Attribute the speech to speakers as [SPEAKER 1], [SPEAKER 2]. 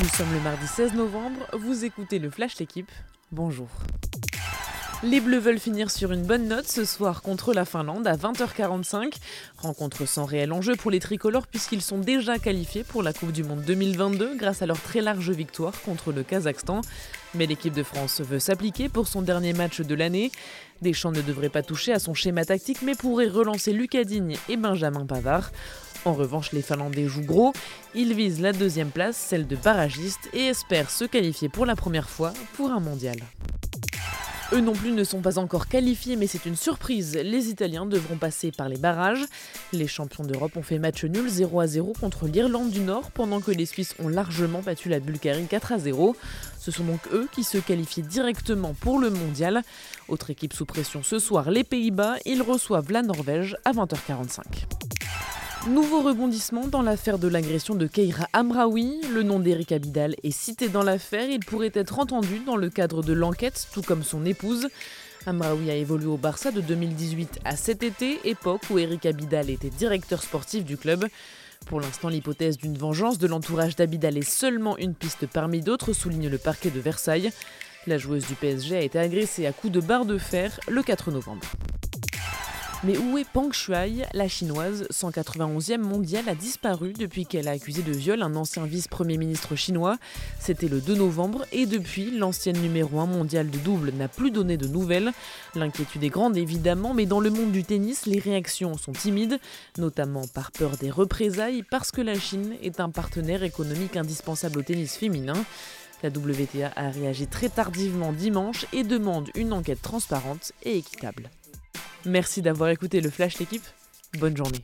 [SPEAKER 1] Nous sommes le mardi 16 novembre, vous écoutez le Flash L'équipe. Bonjour. Les Bleus veulent finir sur une bonne note ce soir contre la Finlande à 20h45. Rencontre sans réel enjeu pour les tricolores puisqu'ils sont déjà qualifiés pour la Coupe du Monde 2022 grâce à leur très large victoire contre le Kazakhstan. Mais l'équipe de France veut s'appliquer pour son dernier match de l'année. Deschamps ne devrait pas toucher à son schéma tactique mais pourrait relancer Lucas Digne et Benjamin Pavard. En revanche, les Finlandais jouent gros. Ils visent la deuxième place, celle de barragiste, et espèrent se qualifier pour la première fois pour un mondial. Eux non plus ne sont pas encore qualifiés, mais c'est une surprise. Les Italiens devront passer par les barrages. Les champions d'Europe ont fait match nul 0 à 0 contre l'Irlande du Nord, pendant que les Suisses ont largement battu la Bulgarie 4 à 0. Ce sont donc eux qui se qualifient directement pour le mondial. Autre équipe sous pression ce soir, les Pays-Bas. Ils reçoivent la Norvège à 20h45. Nouveau rebondissement dans l'affaire de l'agression de Keira Amraoui. Le nom d'Eric Abidal est cité dans l'affaire. Il pourrait être entendu dans le cadre de l'enquête, tout comme son épouse. Amraoui a évolué au Barça de 2018 à cet été, époque où Eric Abidal était directeur sportif du club. Pour l'instant, l'hypothèse d'une vengeance de l'entourage d'Abidal est seulement une piste parmi d'autres, souligne le parquet de Versailles. La joueuse du PSG a été agressée à coups de barre de fer le 4 novembre. Mais où est Peng Shuai? La chinoise, 191e mondiale, a disparu depuis qu'elle a accusé de viol un ancien vice-premier ministre chinois. C'était le 2 novembre et depuis, l'ancienne numéro 1 mondiale de double n'a plus donné de nouvelles. L'inquiétude est grande évidemment, mais dans le monde du tennis, les réactions sont timides, notamment par peur des représailles, parce que la Chine est un partenaire économique indispensable au tennis féminin. La WTA a réagi très tardivement dimanche et demande une enquête transparente et équitable. Merci d'avoir écouté le Flash l'équipe. Bonne journée.